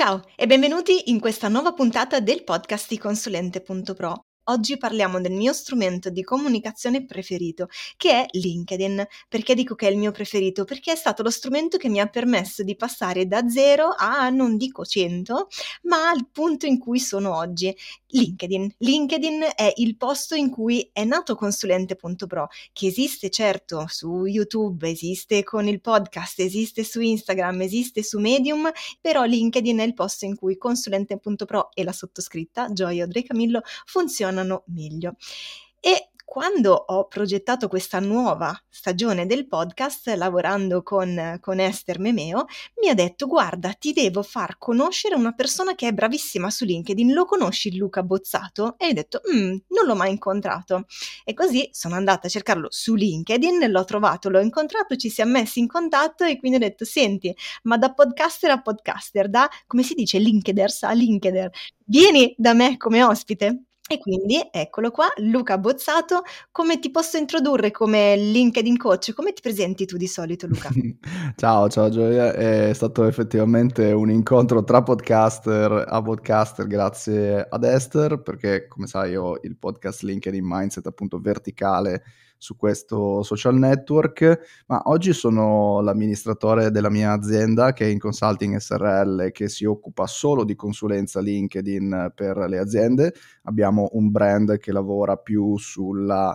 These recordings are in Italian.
Ciao e benvenuti in questa nuova puntata del podcast di consulente.pro. Oggi parliamo del mio strumento di comunicazione preferito, che è LinkedIn. Perché dico che è il mio preferito? Perché è stato lo strumento che mi ha permesso di passare da zero a non dico 100, ma al punto in cui sono oggi. LinkedIn. LinkedIn è il posto in cui è nato consulente.pro, che esiste certo su YouTube, esiste con il podcast, esiste su Instagram, esiste su Medium, però LinkedIn è il posto in cui consulente.pro e la sottoscritta, Gioia Odre Camillo, funzionano funzionano meglio. E quando ho progettato questa nuova stagione del podcast, lavorando con, con, Esther Memeo, mi ha detto: Guarda, ti devo far conoscere una persona che è bravissima su LinkedIn. Lo conosci Luca Bozzato? E ho detto: mm, Non l'ho mai incontrato. E così sono andata a cercarlo su LinkedIn, l'ho trovato, l'ho incontrato, ci siamo messi in contatto e quindi ho detto: Senti, ma da podcaster a podcaster, da come si dice, Linkeders a LinkedR, vieni da me come ospite. E quindi eccolo qua, Luca Bozzato, come ti posso introdurre come LinkedIn coach? Come ti presenti tu di solito Luca? ciao, ciao Gioia, è stato effettivamente un incontro tra podcaster a podcaster grazie ad Esther, perché come sai ho il podcast LinkedIn Mindset appunto verticale su questo social network, ma oggi sono l'amministratore della mia azienda che è in Consulting SRL che si occupa solo di consulenza LinkedIn per le aziende. Abbiamo un brand che lavora più sulla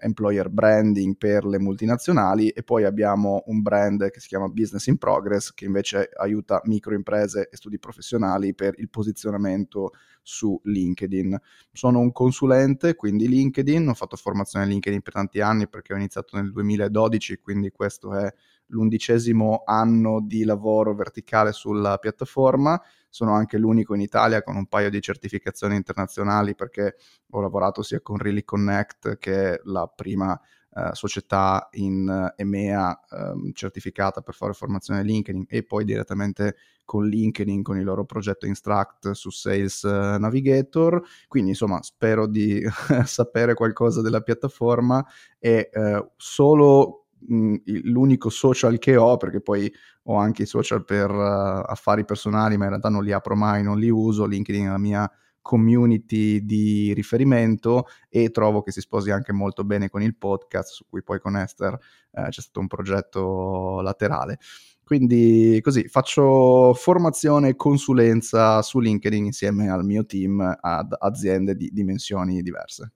employer branding per le multinazionali e poi abbiamo un brand che si chiama Business in Progress che invece aiuta microimprese e studi professionali per il posizionamento su LinkedIn. Sono un consulente, quindi LinkedIn, ho fatto formazione LinkedIn per tanti anni perché ho iniziato nel 2012, quindi questo è l'undicesimo anno di lavoro verticale sulla piattaforma. Sono anche l'unico in Italia con un paio di certificazioni internazionali perché ho lavorato sia con Really Connect, che è la prima eh, società in eh, EMEA ehm, certificata per fare formazione LinkedIn e poi direttamente con LinkedIn con il loro progetto Instruct su Sales eh, Navigator. Quindi insomma spero di sapere qualcosa della piattaforma e eh, solo mh, l'unico social che ho, perché poi ho anche i social per uh, affari personali, ma in realtà non li apro mai, non li uso. LinkedIn è la mia community di riferimento e trovo che si sposi anche molto bene con il podcast, su cui poi con Esther eh, c'è stato un progetto laterale. Quindi così faccio formazione e consulenza su LinkedIn insieme al mio team ad aziende di dimensioni diverse.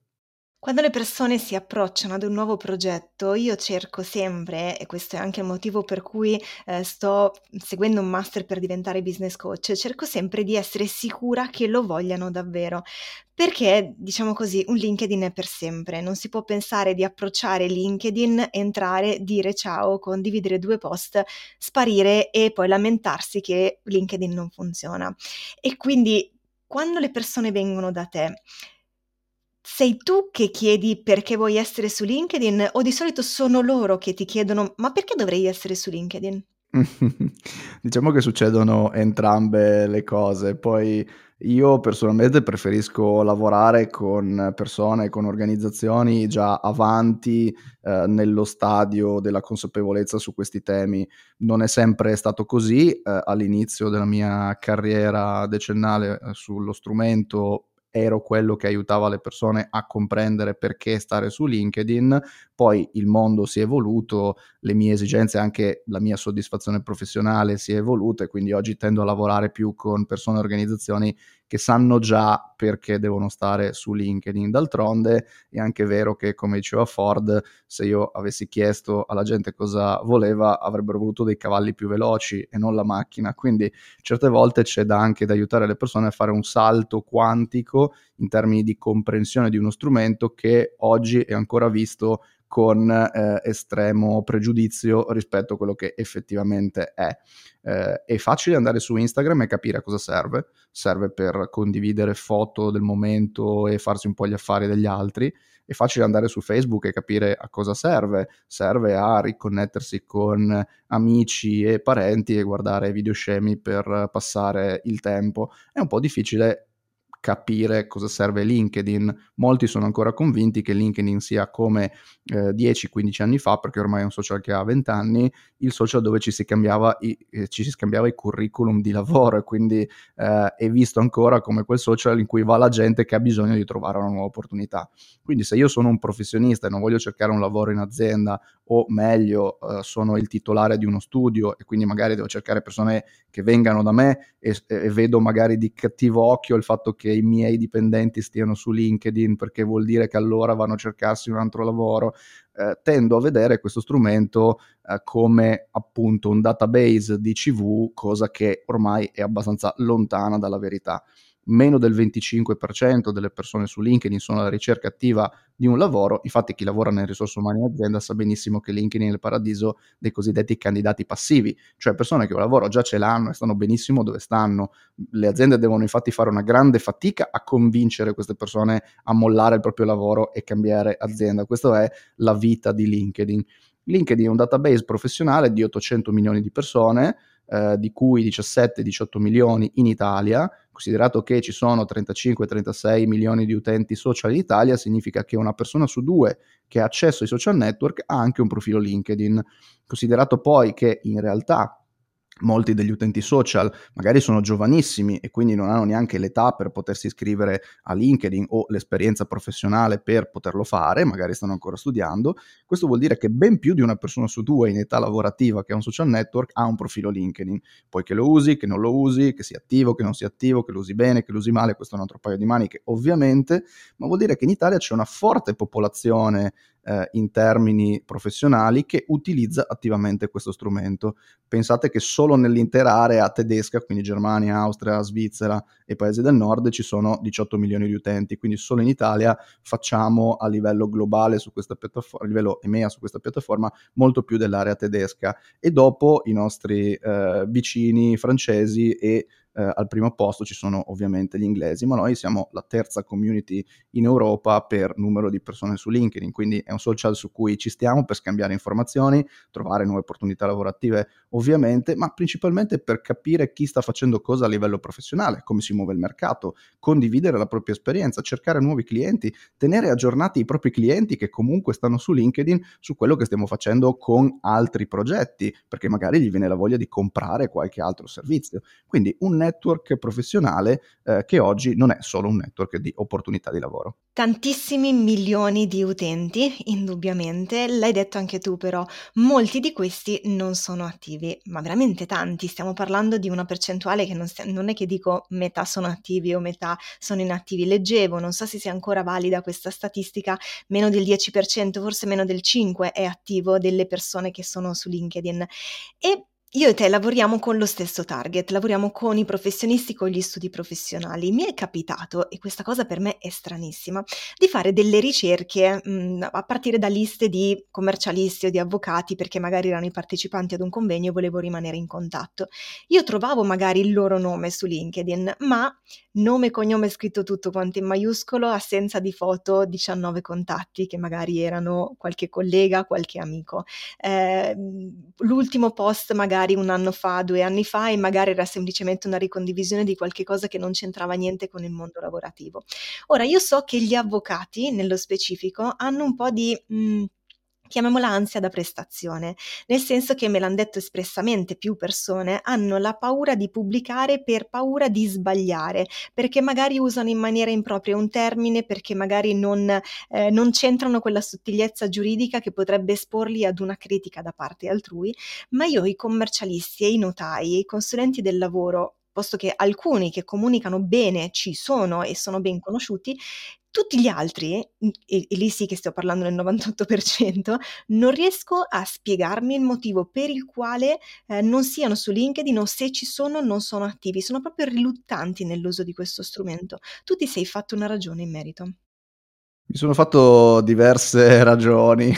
Quando le persone si approcciano ad un nuovo progetto, io cerco sempre, e questo è anche il motivo per cui eh, sto seguendo un master per diventare business coach, cerco sempre di essere sicura che lo vogliano davvero. Perché, diciamo così, un LinkedIn è per sempre, non si può pensare di approcciare LinkedIn, entrare, dire ciao, condividere due post, sparire e poi lamentarsi che LinkedIn non funziona. E quindi quando le persone vengono da te, sei tu che chiedi perché vuoi essere su LinkedIn o di solito sono loro che ti chiedono ma perché dovrei essere su LinkedIn? diciamo che succedono entrambe le cose, poi io personalmente preferisco lavorare con persone, con organizzazioni già avanti eh, nello stadio della consapevolezza su questi temi. Non è sempre stato così, eh, all'inizio della mia carriera decennale eh, sullo strumento ero quello che aiutava le persone a comprendere perché stare su LinkedIn, poi il mondo si è evoluto, le mie esigenze, anche la mia soddisfazione professionale si è evoluta e quindi oggi tendo a lavorare più con persone e organizzazioni che sanno già perché devono stare su LinkedIn. D'altronde è anche vero che, come diceva Ford, se io avessi chiesto alla gente cosa voleva, avrebbero voluto dei cavalli più veloci e non la macchina. Quindi certe volte c'è da anche da aiutare le persone a fare un salto quantico in termini di comprensione di uno strumento che oggi è ancora visto con eh, estremo pregiudizio rispetto a quello che effettivamente è. Eh, è facile andare su Instagram e capire a cosa serve, serve per condividere foto del momento e farsi un po' gli affari degli altri, è facile andare su Facebook e capire a cosa serve, serve a riconnettersi con amici e parenti e guardare video scemi per passare il tempo, è un po' difficile capire cosa serve LinkedIn. Molti sono ancora convinti che LinkedIn sia come eh, 10-15 anni fa, perché ormai è un social che ha 20 anni, il social dove ci si i, eh, ci si scambiava i curriculum di lavoro e quindi eh, è visto ancora come quel social in cui va la gente che ha bisogno di trovare una nuova opportunità. Quindi se io sono un professionista e non voglio cercare un lavoro in azienda o meglio eh, sono il titolare di uno studio e quindi magari devo cercare persone che vengano da me e, e vedo magari di cattivo occhio il fatto che i miei dipendenti stiano su LinkedIn perché vuol dire che allora vanno a cercarsi un altro lavoro, eh, tendo a vedere questo strumento eh, come appunto un database di CV, cosa che ormai è abbastanza lontana dalla verità meno del 25% delle persone su LinkedIn sono alla ricerca attiva di un lavoro, infatti chi lavora nelle risorse umane in azienda sa benissimo che LinkedIn è il paradiso dei cosiddetti candidati passivi, cioè persone che un lavoro già ce l'hanno e stanno benissimo dove stanno. Le aziende devono infatti fare una grande fatica a convincere queste persone a mollare il proprio lavoro e cambiare azienda. Questa è la vita di LinkedIn. LinkedIn è un database professionale di 800 milioni di persone, eh, di cui 17-18 milioni in Italia, considerato che ci sono 35-36 milioni di utenti social in Italia, significa che una persona su due che ha accesso ai social network ha anche un profilo LinkedIn. Considerato poi che in realtà molti degli utenti social magari sono giovanissimi e quindi non hanno neanche l'età per potersi iscrivere a LinkedIn o l'esperienza professionale per poterlo fare, magari stanno ancora studiando. Questo vuol dire che ben più di una persona su due in età lavorativa che ha un social network ha un profilo LinkedIn. Poi che lo usi, che non lo usi, che sia attivo, che non sia attivo, che lo usi bene, che lo usi male, questo è un altro paio di maniche ovviamente, ma vuol dire che in Italia c'è una forte popolazione eh, in termini professionali che utilizza attivamente questo strumento. Pensate che solo nell'intera area tedesca, quindi Germania, Austria, Svizzera e paesi del nord, ci sono 18 milioni di utenti, quindi solo in Italia facciamo a livello globale su questa piattaforma, a livello EMEA su questa piattaforma, molto più dell'area tedesca e dopo i nostri eh, vicini francesi e eh, al primo posto ci sono ovviamente gli inglesi, ma noi siamo la terza community in Europa per numero di persone su LinkedIn, quindi è un social su cui ci stiamo per scambiare informazioni, trovare nuove opportunità lavorative ovviamente, ma principalmente per capire chi sta facendo cosa a livello professionale, come si muove il mercato, condividere la propria esperienza, cercare nuovi clienti, tenere aggiornati i propri clienti che comunque stanno su LinkedIn su quello che stiamo facendo con altri progetti, perché magari gli viene la voglia di comprare qualche altro servizio. Quindi un network professionale eh, che oggi non è solo un network di opportunità di lavoro. Tantissimi milioni di utenti, indubbiamente, l'hai detto anche tu però, molti di questi non sono attivi, ma veramente tanti, stiamo parlando di una percentuale che non, st- non è che dico metà sono attivi o metà sono inattivi, leggevo, non so se sia ancora valida questa statistica, meno del 10%, forse meno del 5% è attivo delle persone che sono su LinkedIn. E io e te lavoriamo con lo stesso target, lavoriamo con i professionisti, con gli studi professionali. Mi è capitato, e questa cosa per me è stranissima, di fare delle ricerche mh, mm, a partire da liste di commercialisti o di avvocati perché magari erano i partecipanti ad un convegno e volevo rimanere in contatto. Io trovavo magari il loro nome su LinkedIn, ma nome e cognome scritto tutto quanto in maiuscolo, assenza di foto, 19 contatti che magari erano qualche collega, qualche amico. Eh, l'ultimo post magari un anno fa, due anni fa e magari era semplicemente una ricondivisione di qualche cosa che non c'entrava niente con il mondo lavorativo. Ora, io so che gli avvocati, nello specifico, hanno un po' di... Mh, mhmm, chiamiamola ansia da prestazione, nel senso che me l'hanno detto espressamente più persone, hanno la paura di pubblicare per paura di sbagliare, perché magari usano in maniera impropria un termine, perché magari non, eh, non c'entrano quella sottigliezza giuridica che potrebbe esporli ad una critica da parte altrui, ma io i commercialisti e i notai i consulenti del lavoro posto che alcuni che comunicano bene ci sono e sono ben conosciuti, tutti gli altri, mhmm, e, e lì sì che sto parlando del 98%, non riesco a spiegarmi il motivo per il quale eh, non siano su LinkedIn o se ci sono non sono attivi, sono proprio riluttanti nell'uso di questo strumento. Tu ti sei fatto una ragione in merito. Mi sono fatto diverse ragioni.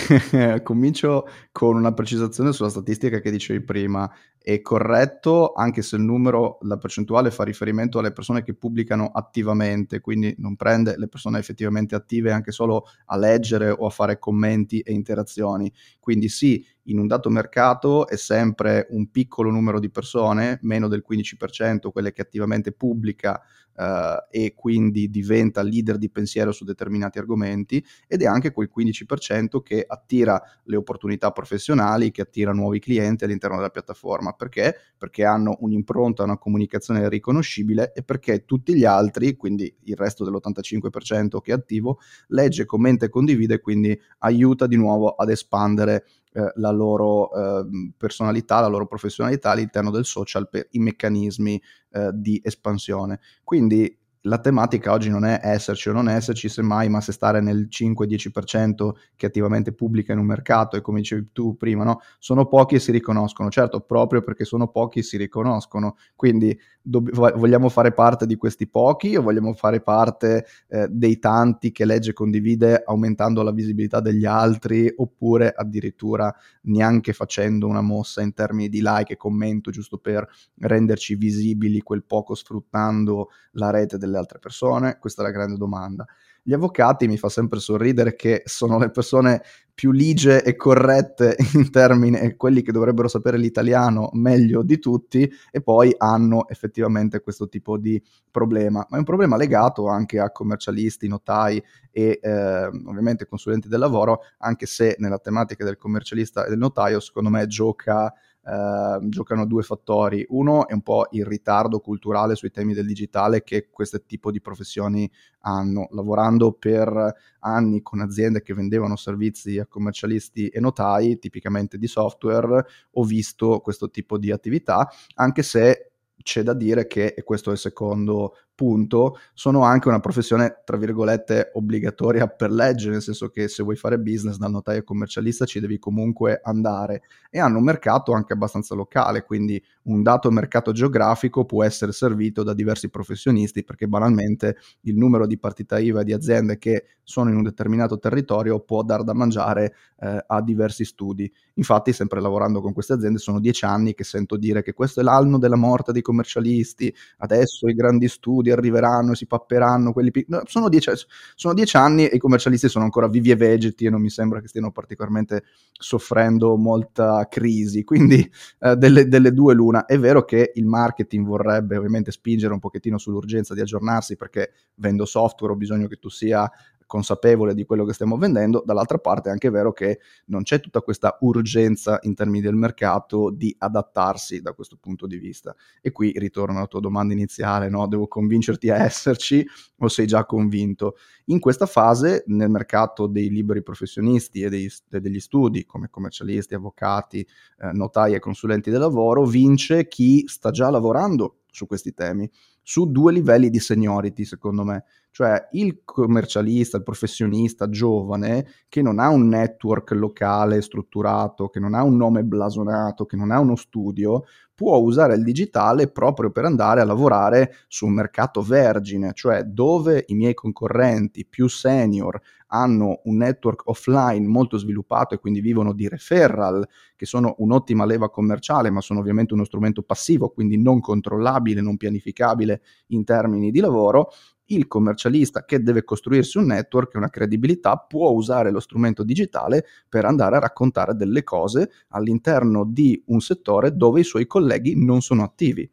Comincio con una precisazione sulla statistica che dicevi prima. È corretto anche se il numero, la percentuale fa riferimento alle persone che pubblicano attivamente, quindi non prende le persone effettivamente attive anche solo a leggere o a fare commenti e interazioni. Quindi sì, in un dato mercato è sempre un piccolo numero di persone, meno del 15%, quelle che attivamente pubblica Uh, e quindi diventa leader di pensiero su determinati argomenti ed è anche quel 15% che attira le opportunità professionali, che attira nuovi clienti all'interno della piattaforma. Perché? Perché hanno un'impronta, una comunicazione riconoscibile e perché tutti gli altri, quindi il resto dell'85% che è attivo, legge, commenta e condivide, quindi aiuta di nuovo ad espandere eh, la loro eh, personalità, la loro professionalità all'interno del social per i meccanismi eh, di espansione. Quindi la tematica oggi non è esserci o non esserci, semmai, ma se stare nel 5-10% che attivamente pubblica in un mercato e come dicevi tu prima, no? sono pochi e si riconoscono, certo, proprio perché sono pochi e si riconoscono, quindi dobb- vogliamo fare parte di questi pochi o vogliamo fare parte eh, dei tanti che legge e condivide aumentando la visibilità degli altri oppure addirittura neanche facendo una mossa in termini di like e commento giusto per renderci visibili quel poco sfruttando la rete del delle altre persone? Questa è la grande domanda. Gli avvocati mi fa sempre sorridere che sono le persone più ligie e corrette in termini, quelli che dovrebbero sapere l'italiano meglio di tutti e poi hanno effettivamente questo tipo di problema. Ma è un problema legato anche a commercialisti, notai e eh, ovviamente consulenti del lavoro, anche se nella tematica del commercialista e del notaio secondo me gioca eh, giocano due fattori. Uno è un po' il ritardo culturale sui temi del digitale che questo tipo di professioni hanno. Lavorando per anni con aziende che vendevano servizi a commercialisti e notai, tipicamente di software, ho visto questo tipo di attività, anche se c'è da dire che, e questo è il secondo punto, sono anche una professione, tra virgolette, obbligatoria per legge, nel senso che se vuoi fare business dal notaio commercialista ci devi comunque andare e hanno un mercato anche abbastanza locale, quindi un dato mercato geografico può essere servito da diversi professionisti perché banalmente il numero di partita IVA di aziende che sono in un determinato territorio può dar da mangiare eh, a diversi studi. Infatti, sempre lavorando con queste aziende, sono dieci anni che sento dire che questo è l'anno della morte dei commercialisti, adesso i grandi studi arriveranno, si papperanno, quelli pic- no, sono, dieci, sono dieci anni e i commercialisti sono ancora vivi e vegeti e non mi sembra che stiano particolarmente soffrendo molta crisi, quindi eh, delle, delle due l'una. È vero che il marketing vorrebbe ovviamente spingere un pochettino sull'urgenza di aggiornarsi perché vendo software, ho bisogno che tu sia consapevole di quello che stiamo vendendo, dall'altra parte è anche vero che non c'è tutta questa urgenza in termini del mercato di adattarsi da questo punto di vista. E qui ritorno alla tua domanda iniziale, no? devo convincerti a esserci o sei già convinto? In questa fase, nel mercato dei liberi professionisti e dei, degli studi, come commercialisti, avvocati, eh, notai e consulenti del lavoro, vince chi sta già lavorando su questi temi, su due livelli di seniority, secondo me cioè il commercialista, il professionista giovane che non ha un network locale strutturato, che non ha un nome blasonato, che non ha uno studio, può usare il digitale proprio per andare a lavorare su un mercato vergine, cioè dove i miei concorrenti più senior hanno un network offline molto sviluppato e quindi vivono di referral, che sono un'ottima leva commerciale, ma sono ovviamente uno strumento passivo, quindi non controllabile, non pianificabile in termini di lavoro, il commercialista che deve costruirsi un network una credibilità può usare lo strumento digitale per andare a raccontare delle cose all'interno di un settore dove i suoi colleghi non sono attivi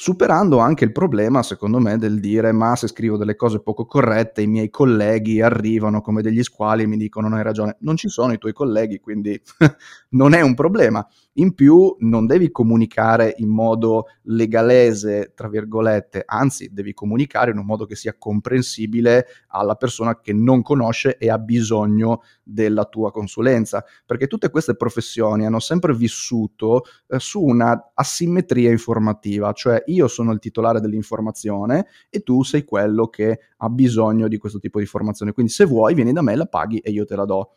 superando anche il problema, secondo me, del dire ma se scrivo delle cose poco corrette i miei colleghi arrivano come degli squali e mi dicono non hai ragione. Non ci sono i tuoi colleghi, quindi non è un problema. In più non devi comunicare in modo legalese, tra virgolette, anzi devi comunicare in un modo che sia comprensibile alla persona che non conosce e ha bisogno della tua consulenza, perché tutte queste professioni hanno sempre vissuto eh, su una asimmetria informativa, cioè io sono il titolare dell'informazione e tu sei quello che ha bisogno di questo tipo di informazione, quindi se vuoi vieni da me, la paghi e io te la do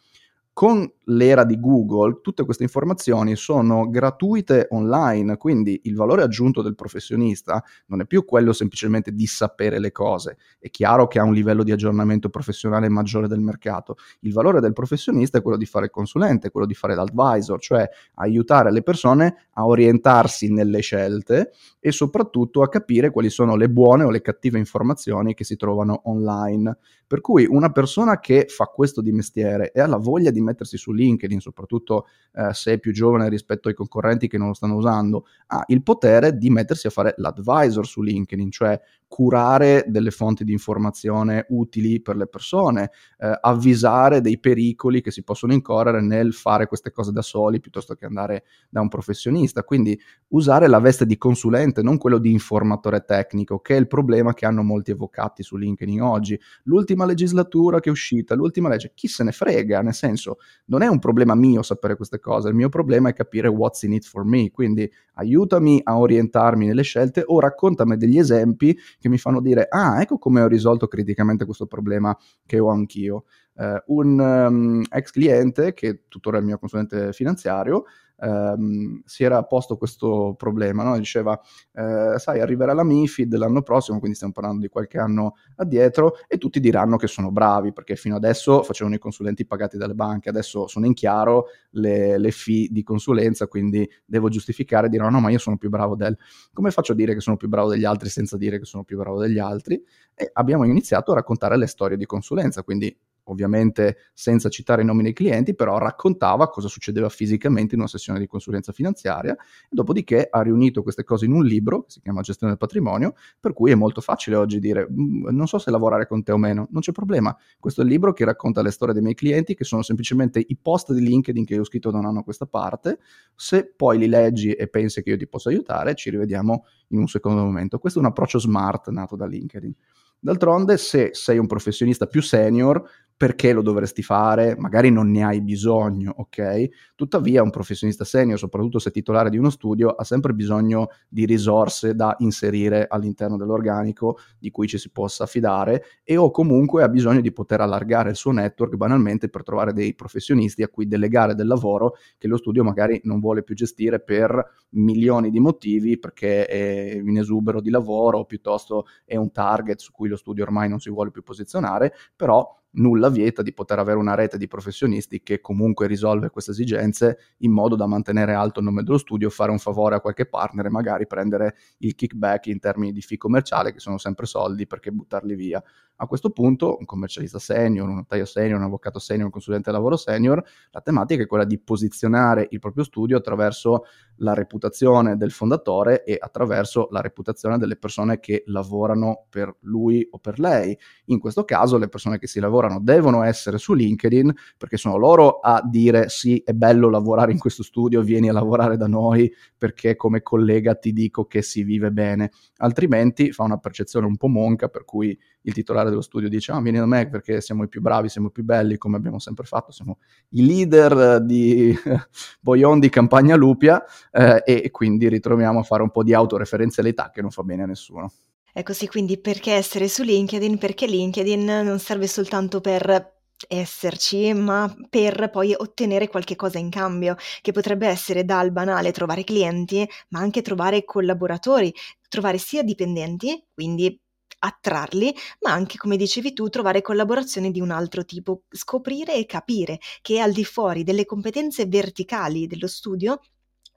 Con l'era di Google, tutte queste informazioni sono gratuite online, quindi il valore aggiunto del professionista non è più quello semplicemente di sapere le cose. È chiaro che ha un livello di aggiornamento professionale maggiore del mercato. Il valore del professionista è quello di fare il consulente, quello di fare l'advisor, cioè aiutare le persone a orientarsi nelle scelte e soprattutto a capire quali sono le buone o le cattive informazioni che si trovano online. Per cui una persona che fa questo di mestiere e ha la voglia di mettersi su LinkedIn, soprattutto eh, se è più giovane rispetto ai concorrenti che non lo stanno usando, ha il potere di mettersi a fare l'advisor su LinkedIn, cioè curare delle fonti di informazione utili per le persone, eh, avvisare dei pericoli che si possono incorrere nel fare queste cose da soli piuttosto che andare da un professionista. Quindi usare la veste di consulente, non quello di informatore tecnico, che è il problema che hanno molti avvocati su LinkedIn oggi. L'ultima legislatura che è uscita, l'ultima legge, chi se ne frega, nel senso, non è un problema mio sapere queste cose, il mio problema è capire what's in it for me, quindi aiutami a orientarmi nelle scelte o raccontami degli esempi che mi fanno dire, ah, ecco come ho risolto criticamente questo problema che ho anch'io. Uh, un um, ex cliente, che tuttora è il mio consulente finanziario, ehm, si era posto questo problema, no? diceva, eh, sai, arriverà la MIFID l'anno prossimo, quindi stiamo parlando di qualche anno addietro, e tutti diranno che sono bravi, perché fino adesso facevano i consulenti pagati dalle banche, adesso sono in chiaro le, le fee di consulenza, quindi devo giustificare e no, ma io sono più bravo del... Come faccio a dire che sono più bravo degli altri senza dire che sono più bravo degli altri? E abbiamo iniziato a raccontare le storie di consulenza, quindi ovviamente senza citare i nomi dei clienti, però raccontava cosa succedeva fisicamente in una sessione di consulenza finanziaria, dopodiché ha riunito queste cose in un libro che si chiama Gestione del patrimonio, per cui è molto facile oggi dire mm, non so se lavorare con te o meno, non c'è problema, questo è il libro che racconta le storie dei miei clienti, che sono semplicemente i post di LinkedIn che io ho scritto da un anno a questa parte, se poi li leggi e pensi che io ti possa aiutare, ci rivediamo in un secondo momento. Questo è un approccio smart nato da LinkedIn. D'altronde, se sei un professionista più senior, perché lo dovresti fare? Magari non ne hai bisogno, ok? Tuttavia un professionista senior, soprattutto se titolare di uno studio, ha sempre bisogno di risorse da inserire all'interno dell'organico di cui ci si possa affidare e o comunque ha bisogno di poter allargare il suo network banalmente per trovare dei professionisti a cui delegare del lavoro che lo studio magari non vuole più gestire per milioni di motivi perché è in esubero di lavoro piuttosto è un target su cui lo studio ormai non si vuole più posizionare, però nulla vieta di poter avere una rete di professionisti che comunque risolve queste esigenze in modo da mantenere alto il nome dello studio, fare un favore a qualche partner e magari prendere il kickback in termini di fee commerciale che sono sempre soldi perché buttarli via. A questo punto un commercialista senior, un notaio senior, un avvocato senior, un consulente lavoro senior, la tematica è quella di posizionare il proprio studio attraverso la reputazione del fondatore e attraverso la reputazione delle persone che lavorano per lui o per lei. In questo caso le persone che si lavorano devono essere su LinkedIn perché sono loro a dire sì, è bello lavorare in questo studio, vieni a lavorare da noi perché come collega ti dico che si vive bene. Altrimenti fa una percezione un po' monca per cui il titolare dello studio dice ah vieni da me perché siamo i più bravi, siamo i più belli come abbiamo sempre fatto, siamo i leader di Boyon di Campagna Lupia eh, e quindi ritroviamo a fare un po' di autoreferenzialità che non fa bene a nessuno. È così, quindi perché essere su LinkedIn? Perché LinkedIn non serve soltanto per esserci, ma per poi ottenere qualche cosa in cambio, che potrebbe essere dal banale trovare clienti, ma anche trovare collaboratori, trovare sia dipendenti, quindi attrarli, ma anche, come dicevi tu, trovare collaborazioni di un altro tipo, scoprire e capire che al di fuori delle competenze verticali dello studio,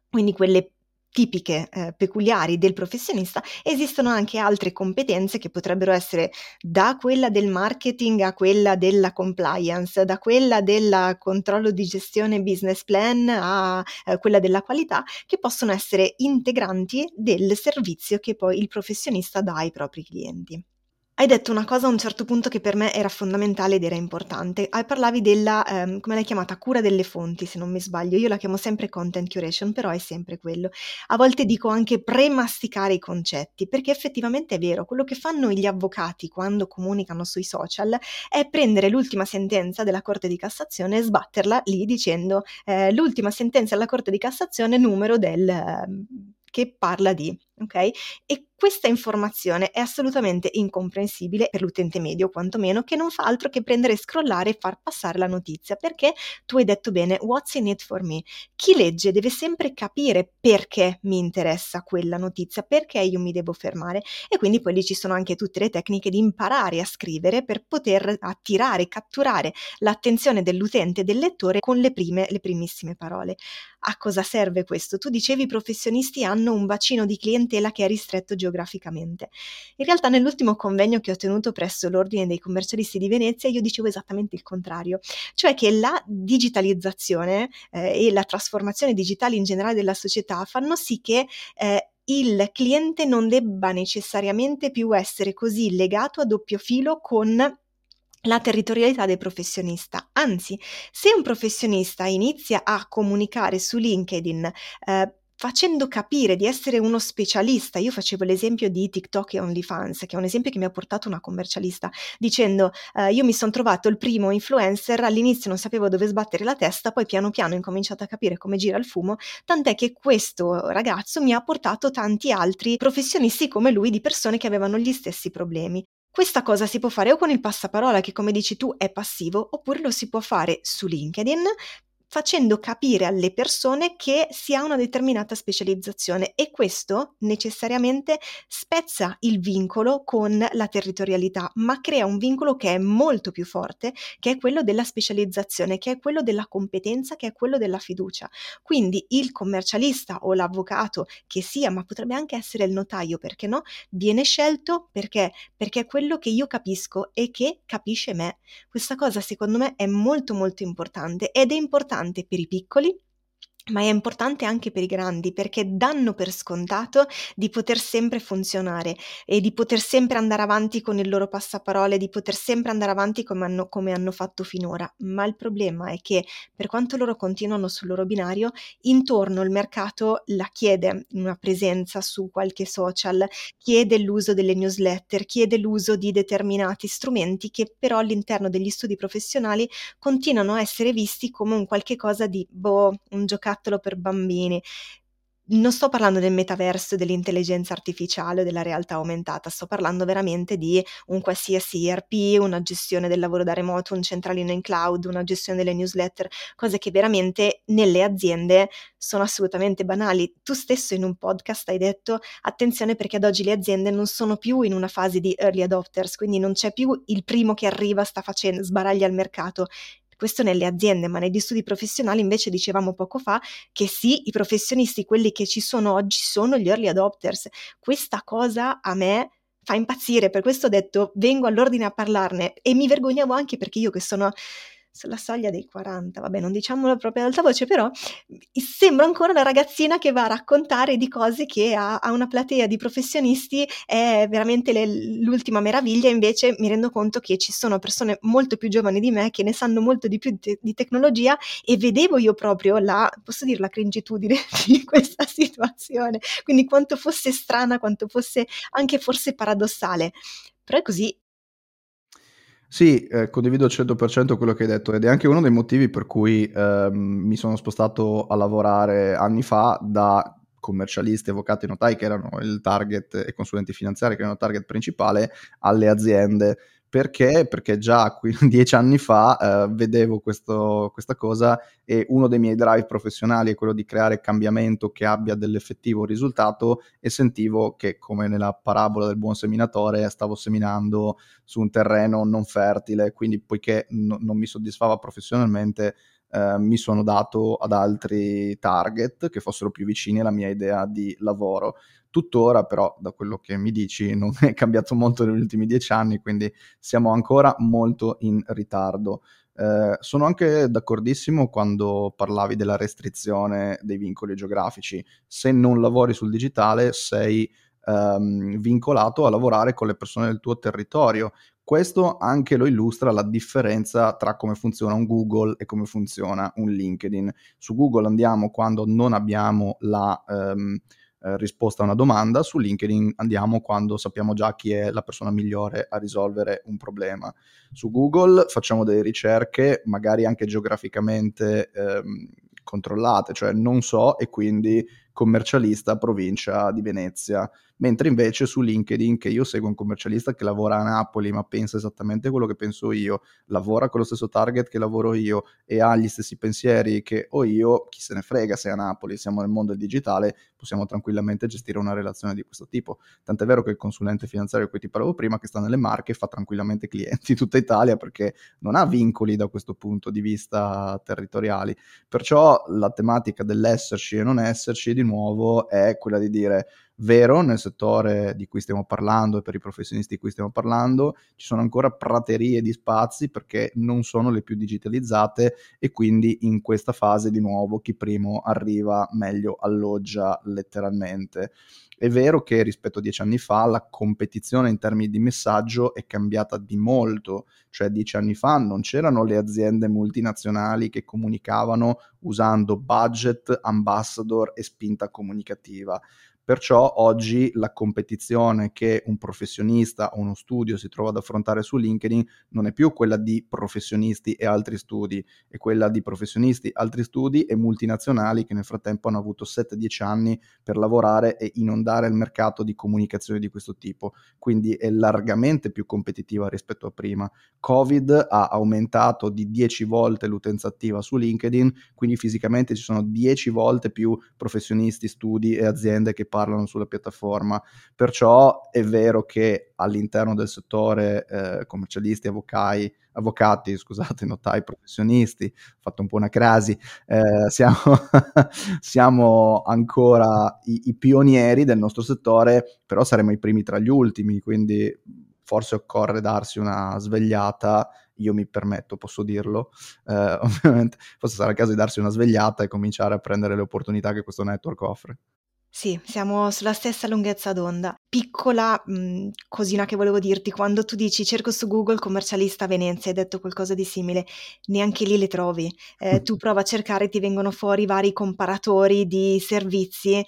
quindi quelle tipiche, eh, peculiari del professionista, esistono anche altre competenze che potrebbero essere da quella del marketing a quella della compliance, da quella del controllo di gestione business plan a eh, quella della qualità, che possono essere integranti del servizio che poi il professionista dà ai propri clienti. Hai detto una cosa a un certo punto che per me era fondamentale ed era importante. Ah, parlavi della, ehm, come l'hai chiamata, cura delle fonti, se non mi sbaglio. Io la chiamo sempre content curation, però è sempre quello. A volte dico anche premasticare i concetti, perché effettivamente è vero, quello che fanno gli avvocati quando comunicano sui social è prendere l'ultima sentenza della Corte di Cassazione e sbatterla lì dicendo eh, l'ultima sentenza della Corte di Cassazione numero del... Eh, che parla di ok? E questa informazione è assolutamente incomprensibile per l'utente medio, quantomeno, che non fa altro che prendere, scrollare e far passare la notizia, perché tu hai detto bene, what's in it for me? Chi legge deve sempre capire perché mi interessa quella notizia, perché io mi devo fermare e quindi poi lì ci sono anche tutte le tecniche di imparare a scrivere per poter attirare, catturare l'attenzione dell'utente del lettore con le prime, le primissime parole. A cosa serve questo? Tu dicevi i professionisti hanno un bacino di clientela che è ristretto geograficamente. In realtà nell'ultimo convegno che ho tenuto presso l'Ordine dei commercialisti di Venezia io dicevo esattamente il contrario, cioè che la digitalizzazione eh, e la trasformazione digitale in generale della società fanno sì che eh, il cliente non debba necessariamente più essere così legato a doppio filo con la territorialità del professionista. Anzi, se un professionista inizia a comunicare su LinkedIn eh, facendo capire di essere uno specialista. Io facevo l'esempio di TikTok e OnlyFans, che è un esempio che mi ha portato una commercialista, dicendo eh, io mi sono trovato il primo influencer, all'inizio non sapevo dove sbattere la testa, poi piano piano ho incominciato a capire come gira il fumo, tant'è che questo ragazzo mi ha portato tanti altri professionisti come lui di persone che avevano gli stessi problemi. Questa cosa si può fare o con il passaparola che come dici tu è passivo, oppure lo si può fare su LinkedIn facendo capire alle persone che si ha una determinata specializzazione e questo necessariamente spezza il vincolo con la territorialità, ma crea un vincolo che è molto più forte, che è quello della specializzazione, che è quello della competenza, che è quello della fiducia. Quindi il commercialista o l'avvocato che sia, ma potrebbe anche essere il notaio, perché no, viene scelto perché? Perché è quello che io capisco e che capisce me. Questa cosa secondo me è molto molto importante ed è importante importante per i piccoli ma è importante anche per i grandi perché danno per scontato di poter sempre funzionare e di poter sempre andare avanti con il loro passaparole, di poter sempre andare avanti come hanno, come hanno fatto finora. Ma il problema è che per quanto loro continuano sul loro binario, intorno il mercato la chiede una presenza su qualche social, chiede l'uso delle newsletter, chiede l'uso di determinati strumenti che però all'interno degli studi professionali continuano a essere visti come un qualche cosa di boh, un giocattolo giocattolo per bambini. Non sto parlando del metaverso, dell'intelligenza artificiale, della realtà aumentata, sto parlando veramente di un qualsiasi ERP, una gestione del lavoro da remoto, un centralino in cloud, una gestione delle newsletter, cose che veramente nelle aziende sono assolutamente banali. Tu stesso in un podcast hai detto attenzione perché ad oggi le aziende non sono più in una fase di early adopters, quindi non c'è più il primo che arriva, sta facendo, sbaraglia il mercato questo nelle aziende, ma negli studi professionali invece dicevamo poco fa che sì, i professionisti, quelli che ci sono oggi, sono gli early adopters. Questa cosa a me fa impazzire, per questo ho detto vengo all'ordine a parlarne e mi vergognavo anche perché io che sono sulla soglia dei 40, vabbè non diciamolo proprio ad alta voce, però sembra ancora una ragazzina che va a raccontare di cose che a, a una platea di professionisti è veramente le, l'ultima meraviglia, invece mi rendo conto che ci sono persone molto più giovani di me che ne sanno molto di più te- di tecnologia e vedevo io proprio la, posso dire, la cringitudine di questa situazione, quindi quanto fosse strana, quanto fosse anche forse paradossale. Però è così, sì, eh, condivido al 100% quello che hai detto ed è anche uno dei motivi per cui ehm, mi sono spostato a lavorare anni fa da commercialisti, avvocati, notai che erano il target e consulenti finanziari che erano il target principale alle aziende perché? Perché già dieci anni fa eh, vedevo questo, questa cosa e uno dei miei drive professionali è quello di creare cambiamento che abbia dell'effettivo risultato e sentivo che come nella parabola del buon seminatore stavo seminando su un terreno non fertile, quindi poiché no, non mi soddisfava professionalmente eh, mi sono dato ad altri target che fossero più vicini alla mia idea di lavoro. Tuttora però, da quello che mi dici, non è cambiato molto negli ultimi dieci anni, quindi siamo ancora molto in ritardo. Eh, sono anche d'accordissimo quando parlavi della restrizione dei vincoli geografici. Se non lavori sul digitale sei ehm, vincolato a lavorare con le persone del tuo territorio. Questo anche lo illustra la differenza tra come funziona un Google e come funziona un LinkedIn. Su Google andiamo quando non abbiamo la... Ehm, eh, risposta a una domanda, su LinkedIn andiamo quando sappiamo già chi è la persona migliore a risolvere un problema. Su Google facciamo delle ricerche, magari anche geograficamente ehm, controllate, cioè non so e quindi commercialista provincia di Venezia mentre invece su LinkedIn che io seguo un commercialista che lavora a Napoli ma pensa esattamente quello che penso io, lavora con lo stesso target che lavoro io e ha gli stessi pensieri che ho io, chi se ne frega se è a Napoli, siamo nel mondo digitale, possiamo tranquillamente gestire una relazione di questo tipo. Tant'è vero che il consulente finanziario di cui ti parlavo prima, che sta nelle marche, fa tranquillamente clienti tutta Italia perché non ha vincoli da questo punto di vista territoriali. Perciò la tematica dell'esserci e non esserci di nuovo è quella di dire vero nel settore di cui stiamo parlando e per i professionisti di cui stiamo parlando, ci sono ancora praterie di spazi perché non sono le più digitalizzate e quindi in questa fase di nuovo chi primo arriva meglio alloggia letteralmente. È vero che rispetto a dieci anni fa la competizione in termini di messaggio è cambiata di molto, cioè dieci anni fa non c'erano le aziende multinazionali che comunicavano usando budget, ambassador e spinta comunicativa. Perciò oggi la competizione che un professionista o uno studio si trova ad affrontare su LinkedIn non è più quella di professionisti e altri studi, è quella di professionisti, altri studi e multinazionali che nel frattempo hanno avuto 7-10 anni per lavorare e inondare il mercato di comunicazione di questo tipo. Quindi è largamente più competitiva rispetto a prima. Covid ha aumentato di 10 volte l'utenza attiva su LinkedIn, quindi fisicamente ci sono 10 volte più professionisti, studi e aziende che parlano sulla piattaforma. Perciò è vero che all'interno del settore eh, commercialisti, avvocai, avvocati, scusate, notai, professionisti, ho fatto un po' una crasi, eh, siamo, siamo, ancora i, i pionieri del nostro settore, però saremo i primi tra gli ultimi, quindi forse occorre darsi una svegliata io mi permetto, posso dirlo, eh, ovviamente, forse sarà il caso di darsi una svegliata e cominciare a prendere le opportunità che questo network offre. Sì, siamo sulla stessa lunghezza d'onda. Piccola mh, mhmm, cosina che volevo dirti, quando tu dici cerco su Google commercialista Venezia, hai detto qualcosa di simile, neanche lì le trovi. Eh, tu prova a cercare, ti vengono fuori vari comparatori di servizi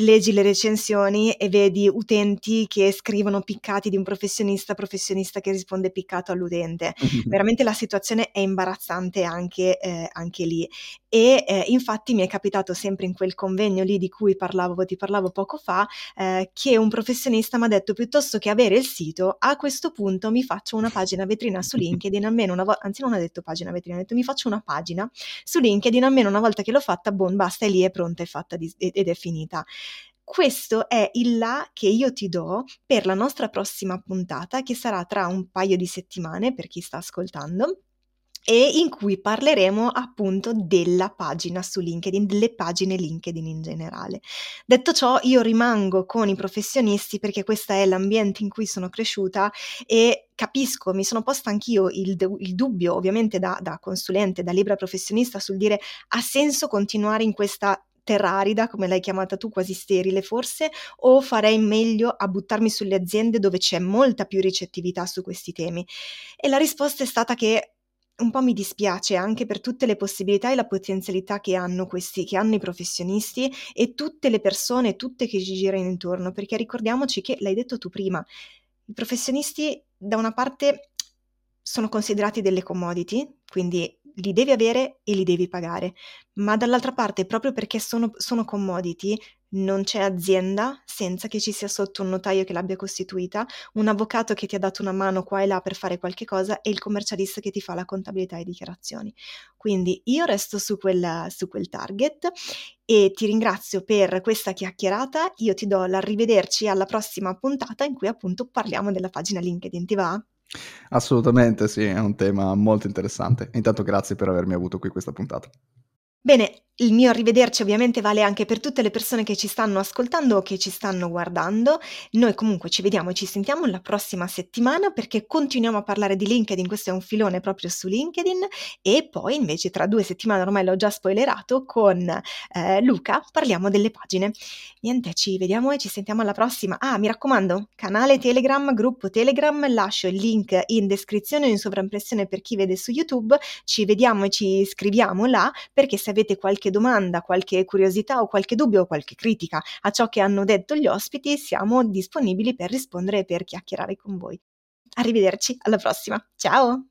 leggi le recensioni e vedi utenti che scrivono piccati di un professionista, professionista che risponde piccato all'utente. Veramente la situazione è imbarazzante anche, eh, anche lì. E eh, infatti mi è capitato sempre in quel convegno lì di cui parlavo, ti parlavo poco fa, eh, che un professionista mi ha detto piuttosto che avere il sito, a questo punto mi faccio una pagina vetrina su LinkedIn, almeno una volta, anzi non ha detto pagina vetrina, ha detto mi faccio una pagina su LinkedIn, almeno una volta che l'ho fatta, boh, basta, è lì, è pronta, è fatta di, ed è finita. Questo è il là che io ti do per la nostra prossima puntata, che sarà tra un paio di settimane per chi sta ascoltando e in cui parleremo appunto della pagina su LinkedIn, delle pagine LinkedIn in generale. Detto ciò, io rimango con i professionisti perché questo è l'ambiente in cui sono cresciuta e capisco, mi sono posta anch'io il, il dubbio, ovviamente da, da consulente, da libera professionista, sul dire ha senso continuare in questa terra arida, come l'hai chiamata tu, quasi sterile forse, o farei meglio a buttarmi sulle aziende dove c'è molta più ricettività su questi temi? E la risposta è stata che un po' mi dispiace anche per tutte le possibilità e la potenzialità che hanno questi, che hanno i professionisti e tutte le persone, tutte che ci girano intorno, perché ricordiamoci che, l'hai detto tu prima, i professionisti da una parte sono considerati delle commodity, quindi li devi avere e li devi pagare, ma dall'altra parte, proprio perché sono, sono commodity, non c'è azienda senza che ci sia sotto un notaio che l'abbia costituita, un avvocato che ti ha dato una mano qua e là per fare qualche cosa e il commercialista che ti fa la contabilità e dichiarazioni. Quindi io resto su quel, su quel target e ti ringrazio per questa chiacchierata. Io ti do l'arrivederci alla prossima puntata in cui appunto parliamo della pagina LinkedIn. Ti va? Assolutamente sì, è un tema molto interessante. Intanto grazie per avermi avuto qui questa puntata. Bene, il mio arrivederci ovviamente vale anche per tutte le persone che ci stanno ascoltando o che ci stanno guardando. Noi comunque ci vediamo e ci sentiamo la prossima settimana perché continuiamo a parlare di LinkedIn, questo è un filone proprio su LinkedIn e poi invece tra due settimane, ormai l'ho già spoilerato, con eh, Luca parliamo delle pagine. Niente, ci vediamo e ci sentiamo alla prossima. Ah, mi raccomando, canale Telegram, gruppo Telegram, lascio il link in descrizione in sovraimpressione per chi vede su YouTube. Ci vediamo e ci iscriviamo là perché avete qualche domanda, qualche curiosità o qualche dubbio o qualche critica a ciò che hanno detto gli ospiti, siamo disponibili per rispondere e per chiacchierare con voi. Arrivederci, alla prossima. Ciao!